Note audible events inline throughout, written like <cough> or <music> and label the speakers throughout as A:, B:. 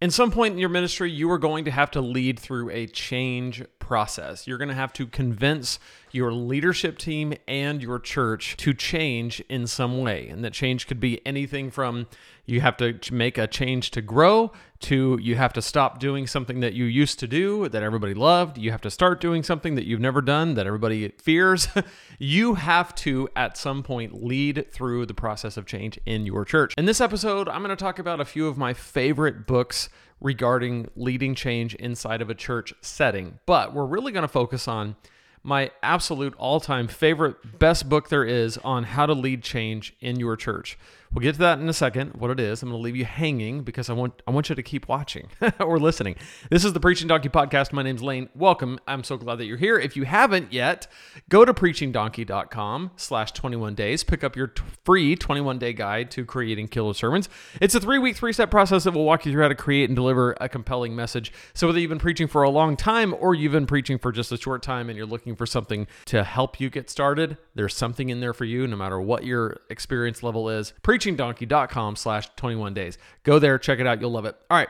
A: In some point in your ministry, you are going to have to lead through a change process. You're going to have to convince your leadership team and your church to change in some way. And that change could be anything from you have to make a change to grow to you have to stop doing something that you used to do that everybody loved. You have to start doing something that you've never done that everybody fears. <laughs> you have to, at some point, lead through the process of change in your church. In this episode, I'm going to talk about a few of my favorite books regarding leading change inside of a church setting. But we're really going to focus on my absolute all time favorite, best book there is on how to lead change in your church. We'll get to that in a second, what it is. I'm going to leave you hanging because I want I want you to keep watching <laughs> or listening. This is the Preaching Donkey podcast. My name's Lane. Welcome. I'm so glad that you're here. If you haven't yet, go to preachingdonkey.com slash 21 days. Pick up your t- free 21 day guide to creating killer sermons. It's a three week, three step process that will walk you through how to create and deliver a compelling message. So whether you've been preaching for a long time or you've been preaching for just a short time and you're looking for something to help you get started, there's something in there for you no matter what your experience level is. Preaching preachingdonkey.com slash 21 days. Go there, check it out. You'll love it. All right.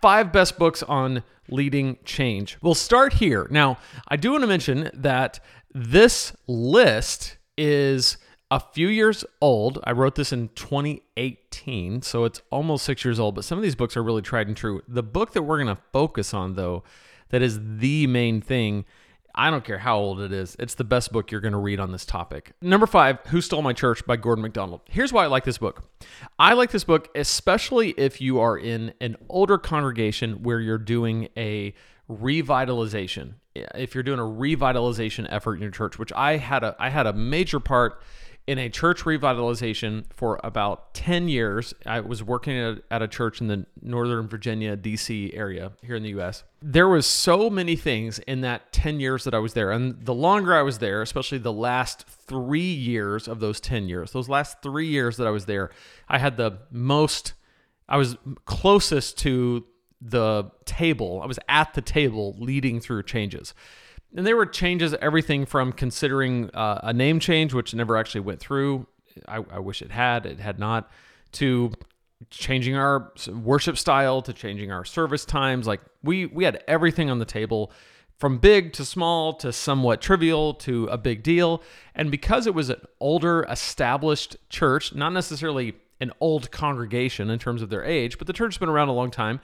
A: Five best books on leading change. We'll start here. Now, I do want to mention that this list is a few years old. I wrote this in 2018, so it's almost six years old, but some of these books are really tried and true. The book that we're going to focus on, though, that is the main thing I don't care how old it is. It's the best book you're going to read on this topic. Number five, Who Stole My Church by Gordon MacDonald. Here's why I like this book. I like this book, especially if you are in an older congregation where you're doing a revitalization. If you're doing a revitalization effort in your church, which I had a I had a major part in a church revitalization for about 10 years. I was working at, at, a church in the Northern Virginia, DC area here in the US. There was so many things in that 10 years that I was there. And the longer I was there, especially the last three years of those 10 years, those last three years that I was there, I had the most, I was closest to the table. I was at the table leading through changes. And there were changes, everything from considering uh, a name change, which never actually went through. I, I wish it had, it had not, to changing our worship style, to changing our service times. Like we we had everything on the table from big to small to somewhat trivial to a big deal. And because it was an older, established church, not necessarily an old congregation in terms of their age, but the church has been around a long time.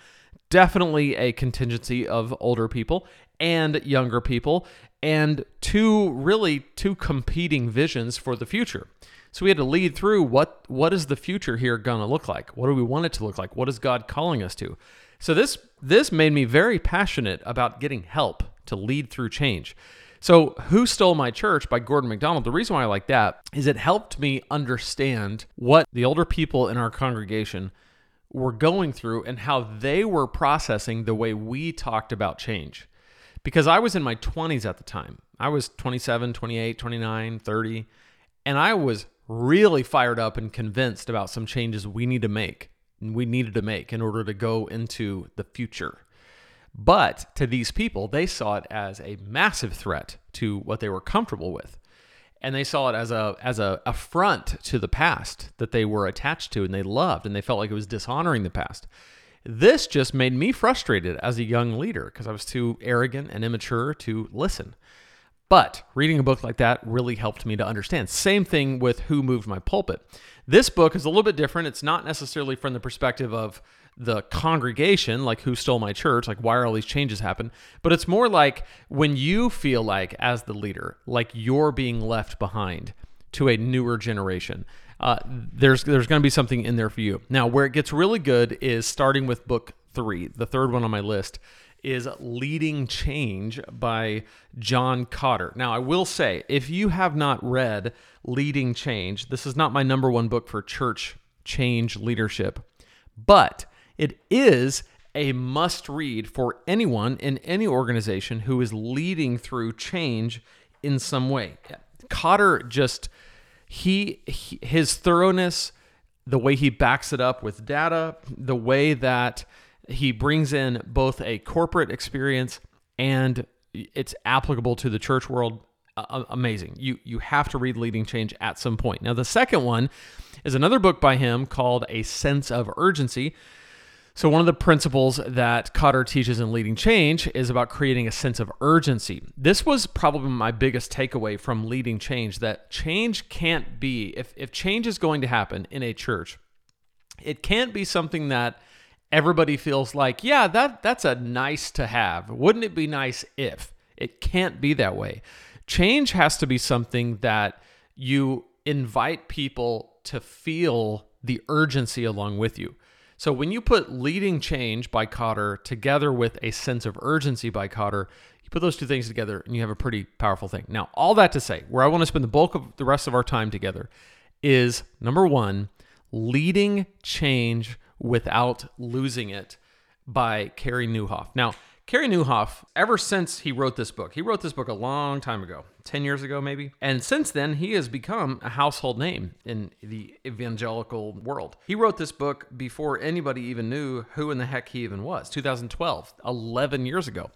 A: Definitely a contingency of older people and younger people, and two really two competing visions for the future. So we had to lead through what what is the future here going to look like? What do we want it to look like? What is God calling us to? So this this made me very passionate about getting help to lead through change. So, Who Stole My Church by Gordon MacDonald, the reason why I like that is it helped me understand what the older people in our congregation were going through and how they were processing the way we talked about change. Because I was in my 20s at the time. I was 27, 28, 29, 30, and I was really fired up and convinced about some changes we need to make. We needed to make in order to go into the future. But to these people, they saw it as a massive threat to what they were comfortable with. And they saw it as a as a affront to the past that they were attached to and they loved and they felt like it was dishonoring the past. This just made me frustrated as a young leader because I was too arrogant and immature to listen. But reading a book like that really helped me to understand. Same thing with Who Moved My Pulpit. This book is a little bit different. It's not necessarily from the perspective of the congregation, like who stole my church, like why are all these changes happen, but it's more like when you feel like, as the leader, like you're being left behind to a newer generation. Uh, there's there's going to be something in there for you. Now, where it gets really good is starting with book three, the third one on my list is Leading Change by John Kotter. Now, I will say, if you have not read Leading Change, this is not my number one book for church change leadership, but it is a must read for anyone in any organization who is leading through change in some way. Kotter just he, he his thoroughness, the way he backs it up with data, the way that he brings in both a corporate experience and it's applicable to the church world. Uh, amazing. You you have to read Leading Change at some point. Now the second one is another book by him called A Sense of Urgency. So, one of the principles that Kotter teaches in Leading Change is about creating a sense of urgency. This was probably my biggest takeaway from Leading Change that change can't be, if, if change is going to happen in a church, it can't be something that everybody feels like, yeah, that, that's a nice to have. Wouldn't it be nice if? It can't be that way. Change has to be something that you invite people to feel the urgency along with you. So when you put leading change by Kotter together with a sense of urgency by Kotter, you put those two things together and you have a pretty powerful thing. Now, all that to say, where I want to spend the bulk of the rest of our time together is number one, leading change without losing it by Carey Nieuwhof. Now, Carey Nieuwhof, ever since he wrote this book, he wrote this book a long time ago, 10 years ago maybe. And since then, he has become a household name in the evangelical world. He wrote this book before anybody even knew who in the heck he even was, 2012, 11 years ago.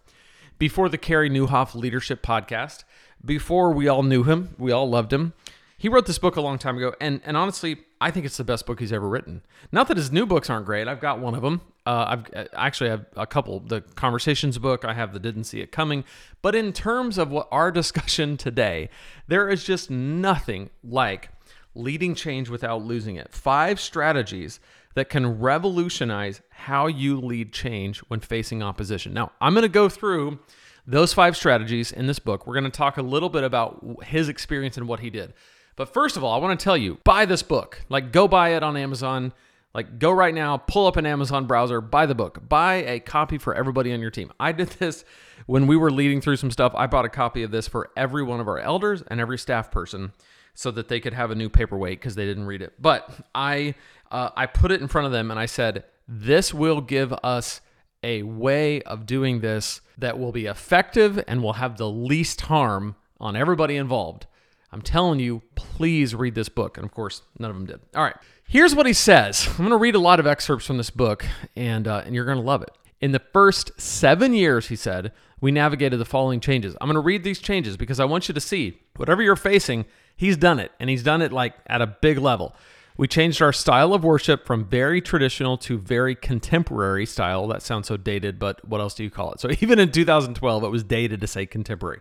A: Before the Carey Nieuwhof Leadership Podcast, before we all knew him, we all loved him. He wrote this book a long time ago, and, and honestly, I think it's the best book he's ever written. Not that his new books aren't great. I've got one of them. Uh, I've uh, actually have a couple. The Conversations book. I have the Didn't See It Coming. But in terms of what our <laughs> discussion today, there is just nothing like leading change without losing it. Five strategies that can revolutionize how you lead change when facing opposition. Now, I'm going to go through those five strategies in this book. We're going to talk a little bit about his experience and what he did. But first of all, I want to tell you buy this book. Like, go buy it on Amazon. Like, go right now, pull up an Amazon browser, buy the book, buy a copy for everybody on your team. I did <laughs> this when we were leading through some stuff. I bought a copy of this for every one of our elders and every staff person so that they could have a new paperweight because they didn't read it. But I, uh, I put it in front of them and I said, this will give us a way of doing this that will be effective and will have the least harm on everybody involved. I'm telling you, please read this book. And of course, none of them did. All right. Here's what he says. I'm going to read a lot of excerpts from this book, and, uh, and you're going to love it. In the first seven years, he said, we navigated the following changes. I'm going to read these changes because I want you to see whatever you're facing, he's done it, and he's done it like at a big level. We changed our style of worship from very traditional to very contemporary style. That sounds so dated, but what else do you call it? So <laughs> even in 2012, it was dated to say contemporary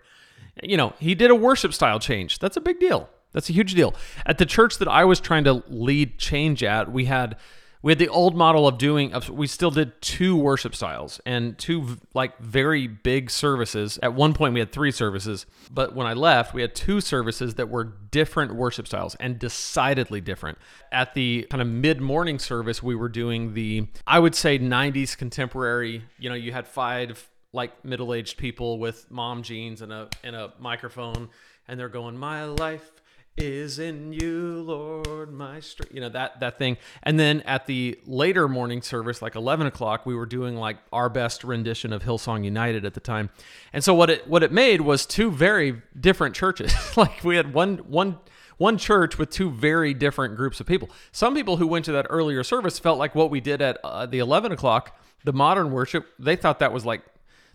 A: you know, he did a worship style change. That's a big deal. That's a huge deal. At the church that I was trying to lead change at, we had we had the old model of doing we still did two worship styles and two like very big services at one point we had three services but when i left we had two services that were different worship styles and decidedly different at the kind of mid-morning service we were doing the i would say 90s contemporary you know you had five like middle-aged people with mom jeans and a and a microphone and they're going my life is in you lord my you know that that thing. And then at the later morning service like 11 o'clock we were doing like our best rendition of hillsong united at the time. And so what it what it made was two very different churches. <laughs> Like we had one one one church with two very different groups of people. Some people who went to that earlier service felt like what we did at uh, the 11 o'clock the modern worship they thought that was like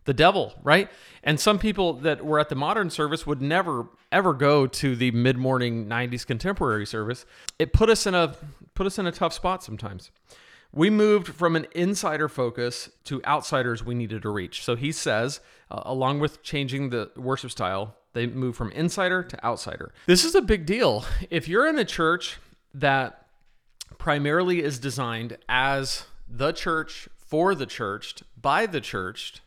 A: the devil, right? And some people that were at the modern service would never ever go to the mid-morning 90s contemporary service. It put us in a put us in a tough spot sometimes. We moved from an insider focus to outsiders we needed to reach. So he says, uh, along with changing the worship style, they move from insider to outsider. This is a big deal. If you're in a church that primarily is designed as the church for the churched by the churched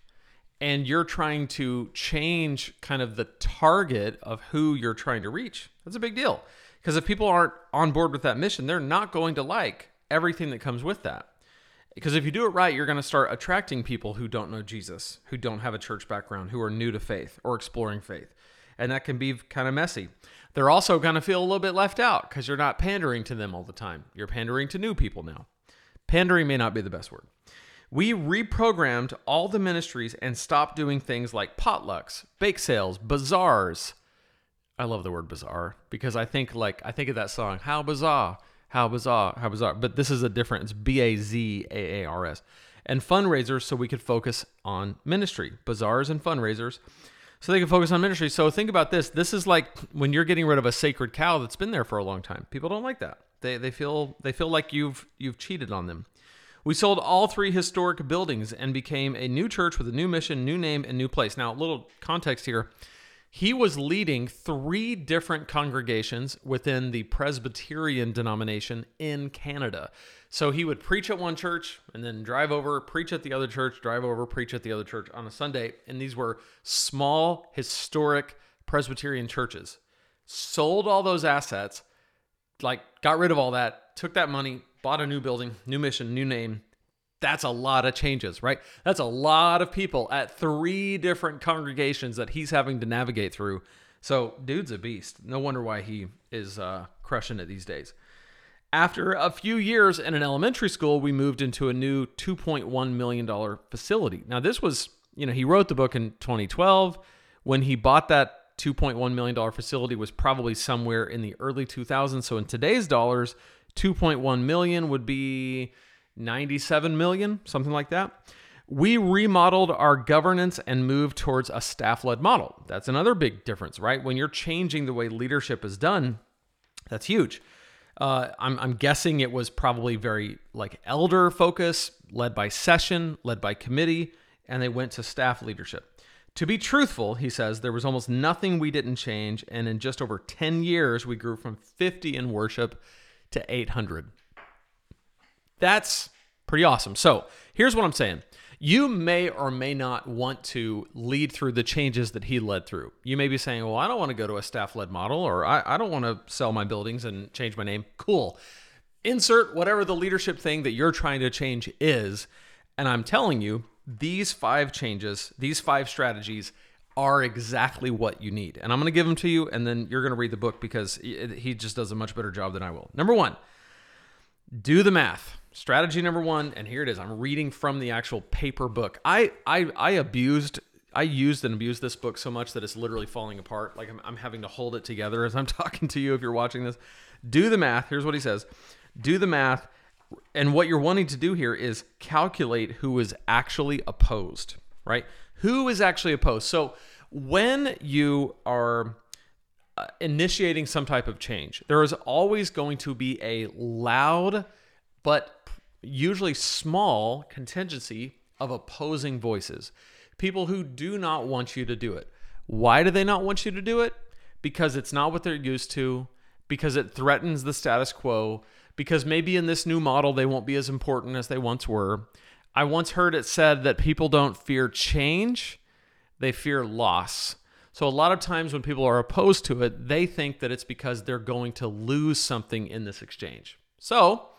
A: and you're trying to change kind of the target of who you're trying to reach, that's a big deal. Because if people aren't on board with that mission, they're not going to like everything that comes with that. Because if you do it right, you're going to start attracting people who don't know Jesus, who don't have a church background, who are new to faith or exploring faith. And that can be kind of messy. They're also going to feel a little bit left out because you're not pandering to them all the time. You're pandering to new people now. Pandering may not be the best word. We reprogrammed all the ministries and stopped doing things like potlucks, bake sales, bazaars. I love the word bazaar because I think like I think of that song, How Bizarre, How Bizarre, How Bizarre. But this is a different, it's B A Z A A R S. And fundraisers so we could focus on ministry, bazaars and fundraisers so they can focus on ministry. So think about this. This is like when you're getting rid of a sacred cow that's been there for a long time. People don't like that. They, they feel they feel like you've you've cheated on them. We sold all three historic buildings and became a new church with a new mission, new name, and new place. Now, a little context here. He was leading three different congregations within the Presbyterian denomination in Canada. So he would preach at one church and then drive over, preach at the other church, drive over, preach at the other church on a Sunday. And these were small, historic Presbyterian churches. Sold all those assets, like got rid of all that, took that money, bought a new building, new mission, new name, that's a lot of changes, right? That's a lot of people at three different congregations that he's having to navigate through. So, dude's a beast. No wonder why he is uh, crushing it these days. After a few years in an elementary school, we moved into a new $2.1 million facility. Now, this was, you know, he wrote the book in 2012. When he bought that $2.1 million facility was probably somewhere in the early 2000s. So in today's dollars, 2.1 million would be 97 million, something like that. We remodeled our governance and moved towards a staff led model. That's another big difference, right? When you're changing the way leadership is done, that's huge. Uh, I'm, I'm guessing it was probably very like elder focus, led by session, led by committee, and they went to staff leadership. To be truthful, he says, there was almost nothing we didn't change. And in just over 10 years, we grew from 50 in worship to 800. That's pretty awesome. So here's what I'm saying. You may or may not want to lead through the changes that he led through. You may be saying, well, I don't want to go to a staff led model, or I, I don't want to sell my buildings and change my name. Cool. Insert whatever the leadership thing that you're trying to change is. And I'm telling you, these five changes, these five strategies are exactly what you need. And I'm going to give them to you, and then you're going to read the book because he just does a much better job than I will. Number one, do the math. Strategy number one, and here it is. I'm reading from the actual paper book. I I, I abused I used and abused this book so much that it's literally falling apart. Like I'm, I'm having to hold it together as I'm <laughs> talking to you if you're watching this. Do the math. Here's what he says Do the math. And what you're wanting to do here is calculate who is actually opposed, right? Who is actually opposed. So when you are uh, initiating some type of change, there is always going to be a loud but usually small contingency of opposing voices. People who do not want you to do it. Why do they not want you to do it? Because it's not what they're used to, because it threatens the status quo, because maybe in this new model they won't be as important as they once were. I once heard it said that people don't fear change, they fear loss. So, a lot of times when people are opposed to it, they think that it's because they're going to lose something in this exchange. So,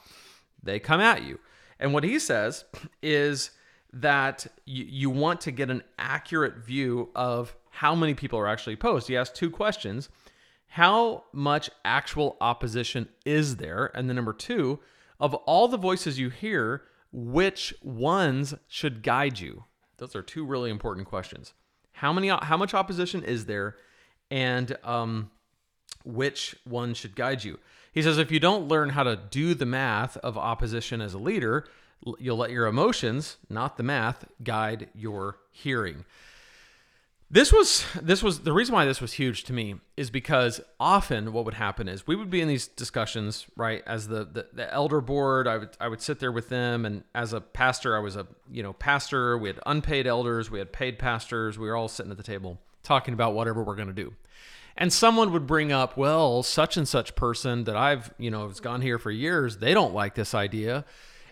A: they come at you. And what he says is that you, you want to get an accurate view of how many people are actually opposed. He asks two questions How much actual opposition is there? And then number two, of all the voices you hear, which ones should guide you? Those are two really important questions. How many? How much opposition is there, and um, which one should guide you? He says if you don't learn how to do the math of opposition as a leader, you'll let your emotions, not the math, guide your hearing. This was this was the reason why this was huge to me is because often what would happen is we would be in these discussions right as the, the the elder board I would I would sit there with them. And as a pastor I was a you know pastor. We had unpaid elders. We had paid pastors. We were all sitting at the table talking about whatever we're going to do. And someone would bring up, well, such and such person that I've, you know, has gone here for years, they don't like this idea.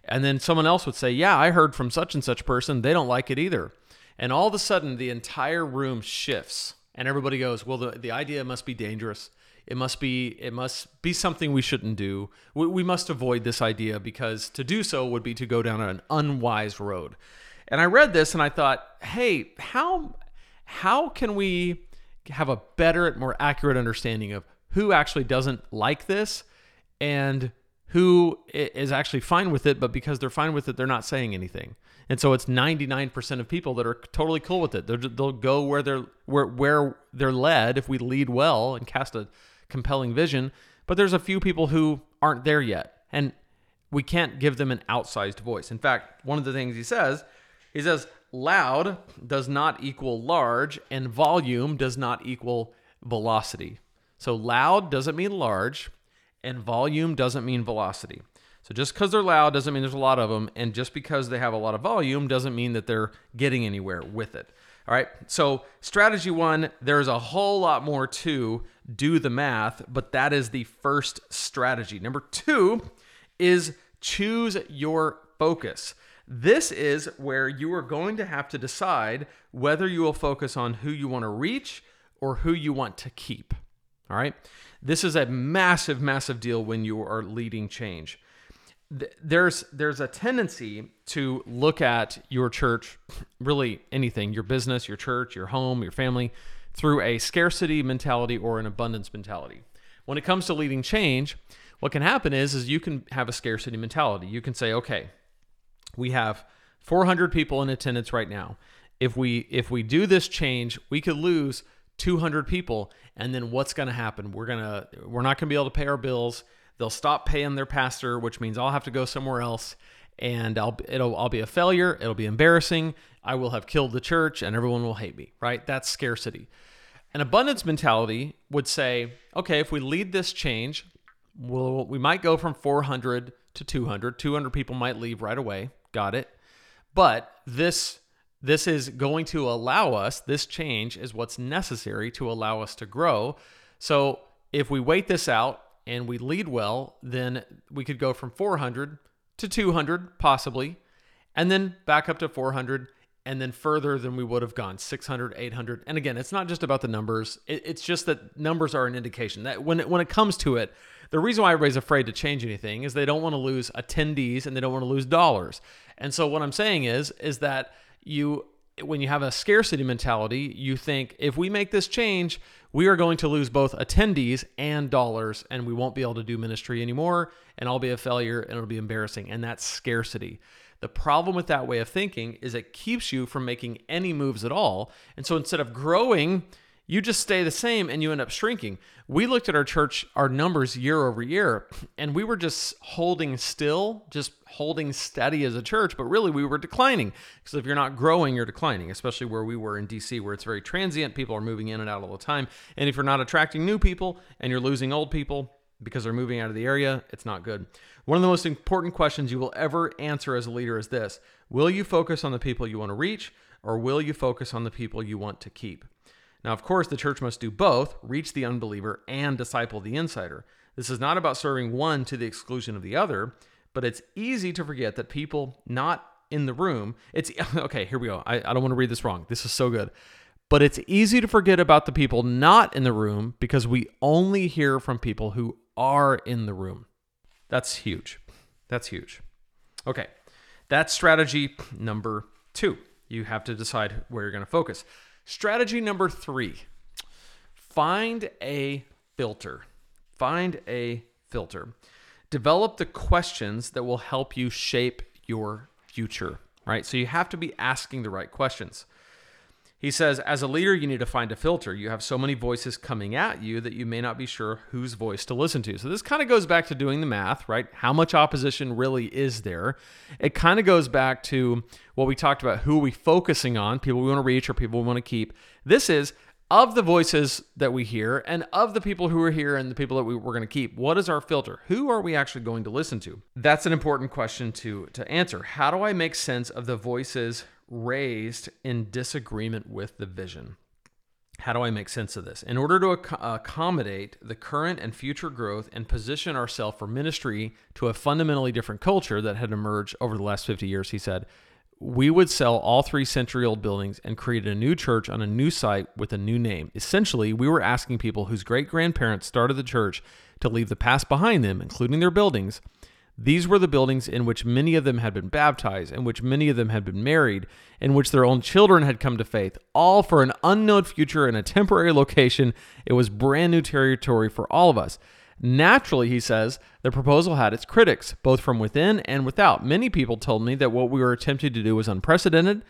A: And then someone else would say, yeah, I heard from such and such person, they don't like it either. And all of a sudden, the entire room shifts, and everybody goes, well, the, the idea must be dangerous. It must be it must be something we shouldn't do. We, we must avoid this idea because to do so would be to go down an unwise road. And I read this and I thought, hey, how how can we have a better, more accurate understanding of who actually doesn't like this and who is actually fine with it, but because they're fine with it, they're not saying anything. And so it's 99% of people that are totally cool with it. they will go where they're where where they're led if we lead well and cast a compelling vision. But there's a few people who aren't there yet, and we can't give them an outsized voice. In fact, one of the things he says, he says, loud does not equal large, and volume does not equal velocity. So loud doesn't mean large, and volume doesn't mean velocity. So just because they're loud doesn't mean there's a lot of them. And just because they have a lot of volume doesn't mean that they're getting anywhere with it. All right. So, strategy one, there's a whole lot more to do the math, but that is the first strategy. Number two is choose your focus. This is where you are going to have to decide whether you will focus on who you want to reach or who you want to keep. All right. This is a massive, massive deal when you are leading change there's there's a tendency to look at your church, really anything, your business, your church, your home, your family, through a scarcity mentality or an abundance mentality. When it comes to leading change, what can happen is is you can have a scarcity mentality. You can say, okay, we have 400 people in attendance right now. If we if we do this change, we could lose 200 people, and then what's going to happen? We're gonna we're not to be able to pay our bills They'll stop paying their pastor, which means I'll have to go somewhere else and I'll it'll I'll be a failure, it'll be embarrassing, I will have killed the church and everyone will hate me, right? That's scarcity. An abundance mentality would say, okay, if we lead this change, we'll, we might go from 400 to 200. 200 people might leave right away. Got it. But this this is going to allow us, this change is what's necessary to allow us to grow. So if we wait this out and we lead well, then we could go from 400 to 200 possibly, and then back up to 400 and then further than we would have gone 600 800 and again it's not just about the numbers. It's just that numbers are an indication that when it, when it comes to it the reason why everybody's afraid to change anything is they don't want to lose attendees and they don't want to lose dollars. And so what i'm saying is is that you when you have a scarcity mentality, you think if we make this change, we are going to lose both attendees and dollars, and we won't be able to do ministry anymore, and I'll be a failure and it'll be embarrassing. And that's scarcity. The problem with that way of thinking is it keeps you from making any moves at all. And so instead of growing, you just stay the same and you end up shrinking. We looked at our church, our numbers year over year, and we were just holding still, just holding steady as a church, but really we were declining. Because if you're not growing, you're declining, especially where we were in DC, where it's very transient. People are moving in and out all the time. And if you're not attracting new people and you're losing old people because they're moving out of the area, it's not good. One of the most important questions you will ever answer as a leader is this Will you focus on the people you want to reach, or will you focus on the people you want to keep? Now, of course, the church must do both reach the unbeliever and disciple the insider. This is not about serving one to the exclusion of the other, but it's easy to forget that people not in the room, it's <laughs> okay, here we go. I, I don't want to read this wrong. This is so good. But it's easy to forget about the people not in the room because we only hear from people who are in the room. That's huge. That's huge. Okay, that's strategy number two. You have to decide where you're going to focus. Strategy number three find a filter. Find a filter. Develop the questions that will help you shape your future, right? So you have to be asking the right questions. He says, as a leader, you need to find a filter. You have so many voices coming at you that you may not be sure whose voice to listen to. So this kind of goes back to doing the math, right? How much opposition really is there? It kind of goes back to what we talked about who are we focusing on, people we want to reach or people we want to keep. This is of the voices that we hear and of the people who are here and the people that we, we're going to keep what is our filter who are we actually going to listen to that's an important question to to answer how do i make sense of the voices raised in disagreement with the vision. How do I make sense of this? In order to ac- accommodate the current and future growth and position ourselves for ministry to a fundamentally different culture that had emerged over the last 50 years, he said, we would sell all three century old buildings and create a new church on a new site with a new name. Essentially, we were asking people whose great grandparents started the church to leave the past behind them, including their buildings, these were the buildings in which many of them had been baptized, in which many of them had been married, in which their own children had come to faith, all for an unknown future in a temporary location. It was brand new territory for all of us. Naturally, he says, the proposal had its critics, both from within and without. Many people told me that what we were attempting to do was unprecedented.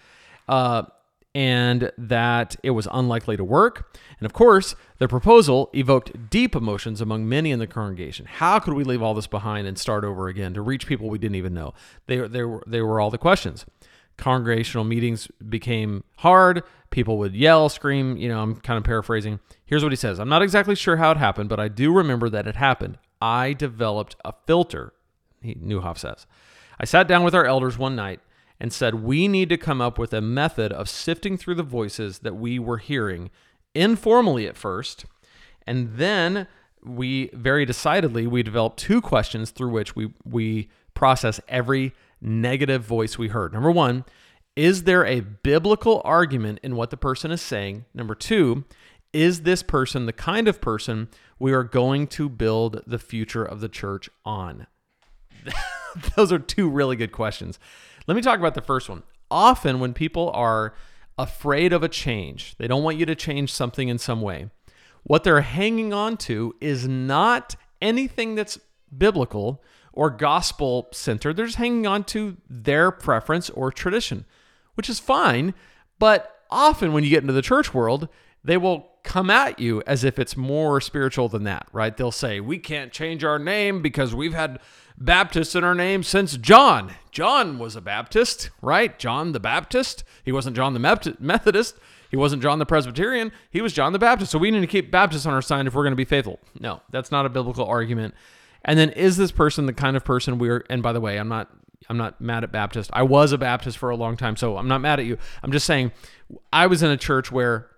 A: Uh, and that it was unlikely to work. And of course, the proposal evoked deep emotions among many in the congregation. How could we leave all this behind and start over again to reach people we didn't even know? They, they, were, they were all the questions. Congregational meetings became hard. People would yell, scream. You know, I'm kind of paraphrasing. Here's what he says I'm not exactly sure how it happened, but I do remember that it happened. I developed a filter. he, Nieuwhof says. I sat down with our elders one night and said, We need to come up with a method of sifting through the voices that we were hearing informally at first. And then we very decidedly we developed two questions through which we we process every negative voice we heard. Number 1, is there a biblical argument in what the person is saying? Number 2, is this person the kind of person we are going to build the future of the church on? <laughs> Those are two really good questions. Let me talk about the first one. Often, when people are afraid of a change, they don't want you to change something in some way. What they're hanging on to is not anything that's biblical or gospel centered. They're just hanging on to their preference or tradition, which is fine. But often, when you get into the church world, they will come at you as if it's more spiritual than that, right? They'll say, We can't change our name because we've had Baptist in our name since John. John was a Baptist, right? John the Baptist. He wasn't John the Methodist. He wasn't John the Presbyterian. He was John the Baptist. So we need to keep Baptist on our sign if we're going to be faithful. No, that's not a biblical argument. And then is this person the kind of person we're and by the way, I'm not I'm not mad at Baptist. I was a Baptist for a long time, so I'm not mad at you. I'm just saying I was in a church where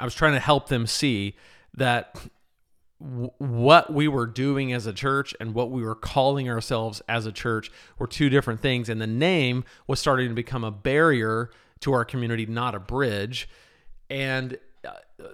A: I was trying to help them see that what we were doing as a church and what we were calling ourselves as a church were two different things. And the name was starting to become a barrier to our community, not a bridge. And uh,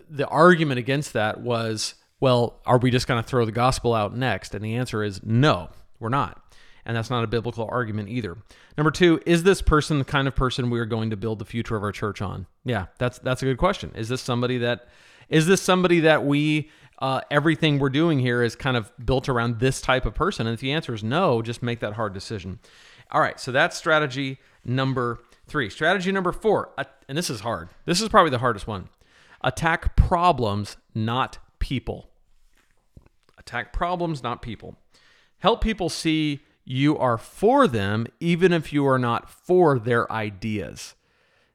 A: the argument against that was, well, are we just going to throw the gospel out next? And the answer is no, we're not. And that's not a biblical argument either. Number two, is this person the kind of person we are going to build the future of our church on? Yeah, that's that's a good question. Is this somebody that is this somebody that we uh, everything we're doing here is kind of built around this type of person? And if the answer is no, just make that hard decision. All right, so that's strategy number three. Strategy number four, and this is hard. This is probably the hardest one. Attack problems, not people. Attack problems, not people. Help people see you are for them, even if you are not for their ideas.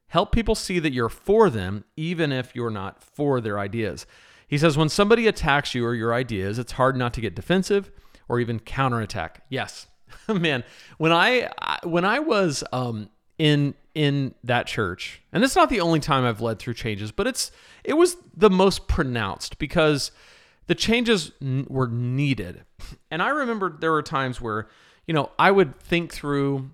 A: Help people see that you're for them, even if you're not for their ideas. He says, when somebody attacks you or your ideas, it's hard not to get defensive or even counterattack. Yes, <laughs> man. When I when I was um, in in that church, and it's not the only time I've led through changes, but it's it was the most pronounced because the changes n- were needed. And I remember there were times where, you know, I would think through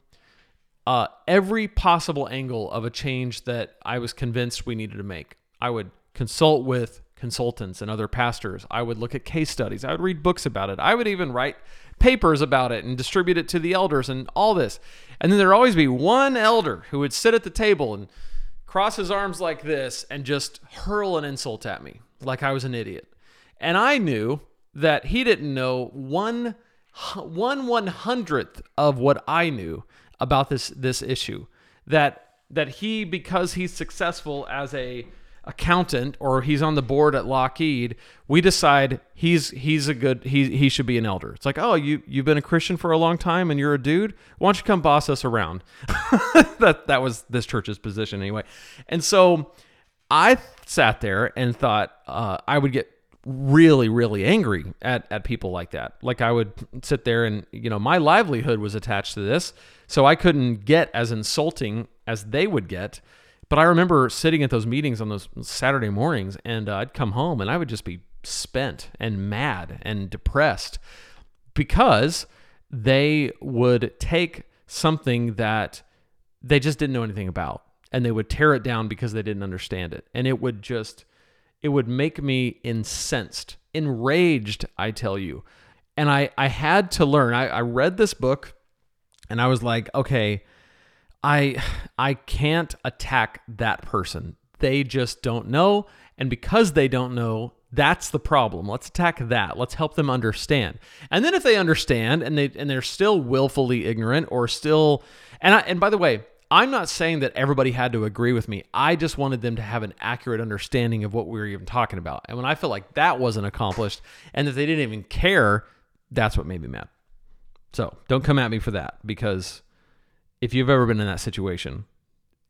A: uh, every possible angle of a change that I was convinced we needed to make. I would consult with consultants and other pastors. I would look at case studies. I would read books about it. I would even write papers about it and distribute it to the elders and all this. And then there'd always be one elder who would sit at the table and cross his arms like this and just hurl an insult at me like I was an idiot. And I knew that he didn't know one one one hundredth of what I knew about this this issue. That that he because he's successful as a accountant or he's on the board at Lockheed, we decide he's he's a good he he should be an elder. It's like, oh, you you've been a Christian for a long time and you're a dude. Why don't you come boss us around? <laughs> that that was this church's position anyway. And so I sat there and thought uh, I would get really really angry at at people like that. Like I would sit there and you know my livelihood was attached to this, so I couldn't get as insulting as they would get. But I remember sitting at those meetings on those Saturday mornings, and uh, I'd come home and I would just be spent and mad and depressed because they would take something that they just didn't know anything about and they would tear it down because they didn't understand it. And it would just, it would make me incensed, enraged, I tell you. And I, I had to learn. I, I read this book and I was like, okay, I I can't attack that person. They just don't know and because they don't know, that's the problem. Let's attack that. Let's help them understand. And then if they understand and they and they're still willfully ignorant or still and I, and by the way, I'm not saying that everybody had to agree with me. I just wanted them to have an accurate understanding of what we were even talking about. And when I felt like that wasn't accomplished and that they didn't even care, that's what made me mad. So don't come at me for that because if you've ever been in that situation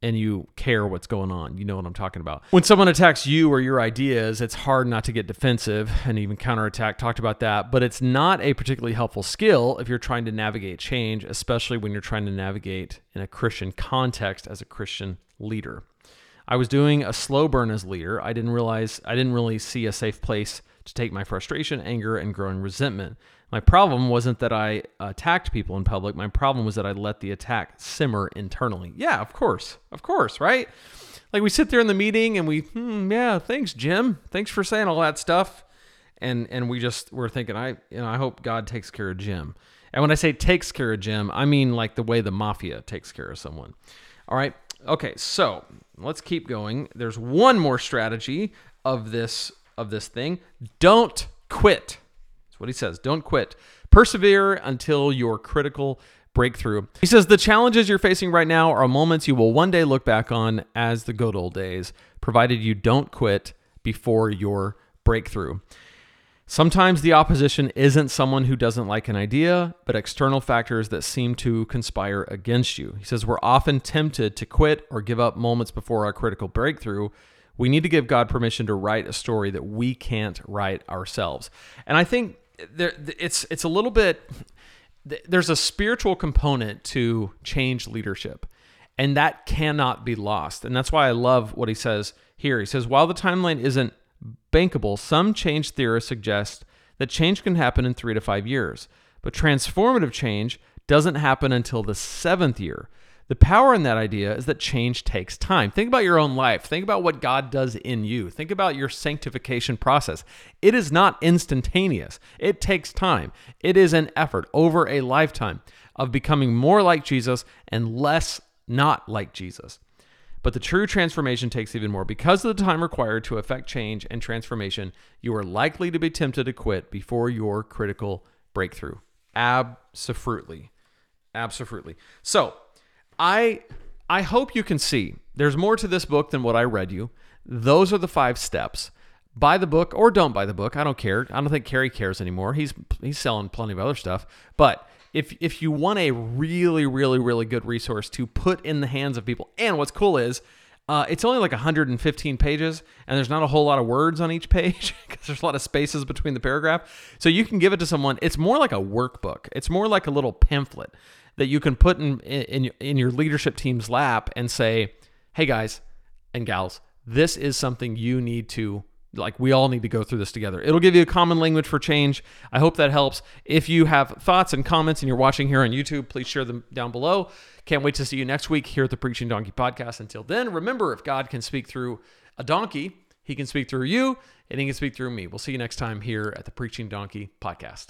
A: and you care what's going on. You know what I'm talking about. When someone attacks you or your ideas, it's hard not to get defensive and even counterattack. Talked about that, but it's not a particularly helpful skill if you're trying to navigate change, especially when you're trying to navigate in a Christian context as a Christian leader. I was doing a slow burn as leader. I didn't realize I didn't really see a safe place to take my frustration, anger, and growing resentment. My problem wasn't that I attacked people in public. My problem was that I let the attack simmer internally. Yeah, of course. Of course, right? Like we sit there in the meeting and we, hmm, yeah, thanks, Jim. Thanks for saying all that stuff. And and we just we're thinking, I you know, I hope God takes care of Jim. And when I say takes care of Jim, I mean like the way the mafia takes care of someone. All right. Okay, so let's keep going. There's one more strategy of this of this thing. Don't quit. That's what he says. Don't quit. Persevere until your critical breakthrough. He says the challenges you're facing right now are moments you will one day look back on as the good old days, provided you don't quit before your breakthrough. Sometimes the opposition isn't someone who doesn't like an idea, but external factors that seem to conspire against you. He says we're often tempted to quit or give up moments before our critical breakthrough. We need to give God permission to write a story that we can't write ourselves. And I think there it's it's a little bit there's a spiritual component to change leadership. And that cannot be lost. And that's why I love what he says here. He says while the timeline isn't bankable, some change theorists suggest that change can happen in three to five years, but transformative change doesn't happen until the seventh year. The power in that idea is that change takes time. Think about your own life. Think about what God does in you. Think about your sanctification process. It is not instantaneous, it takes time. It is an effort over a lifetime of becoming more like Jesus and less not like Jesus. But the true transformation takes even more. Because of the time required to effect change and transformation, you are likely to be tempted to quit before your critical breakthrough. Absolutely. Absolutely. So, I I hope you can see there's more to this book than what I read you. Those are the five steps. Buy the book or don't buy the book. I don't care. I don't think Carey cares anymore. He's he's selling plenty of other stuff. But if if you want a really really really good resource to put in the hands of people and what's cool is uh, it's only like 115 pages and there's not a whole lot of words on each <laughs> page because there's a lot of spaces between the paragraph so you can give it to someone it's more like a workbook it's more like a little pamphlet that you can put in in, in your leadership team's lap and say hey guys and gals this is something you need to like we all need to go through this together. It'll give you a common language for change. I hope that helps. If you have thoughts and comments and you're watching here on YouTube, please share them down below. Can't wait to see you next week here at the Preaching Donkey podcast. Until then, remember if God can speak through a donkey, he can speak through you and he can speak through me. We'll see you next time here at the Preaching Donkey podcast.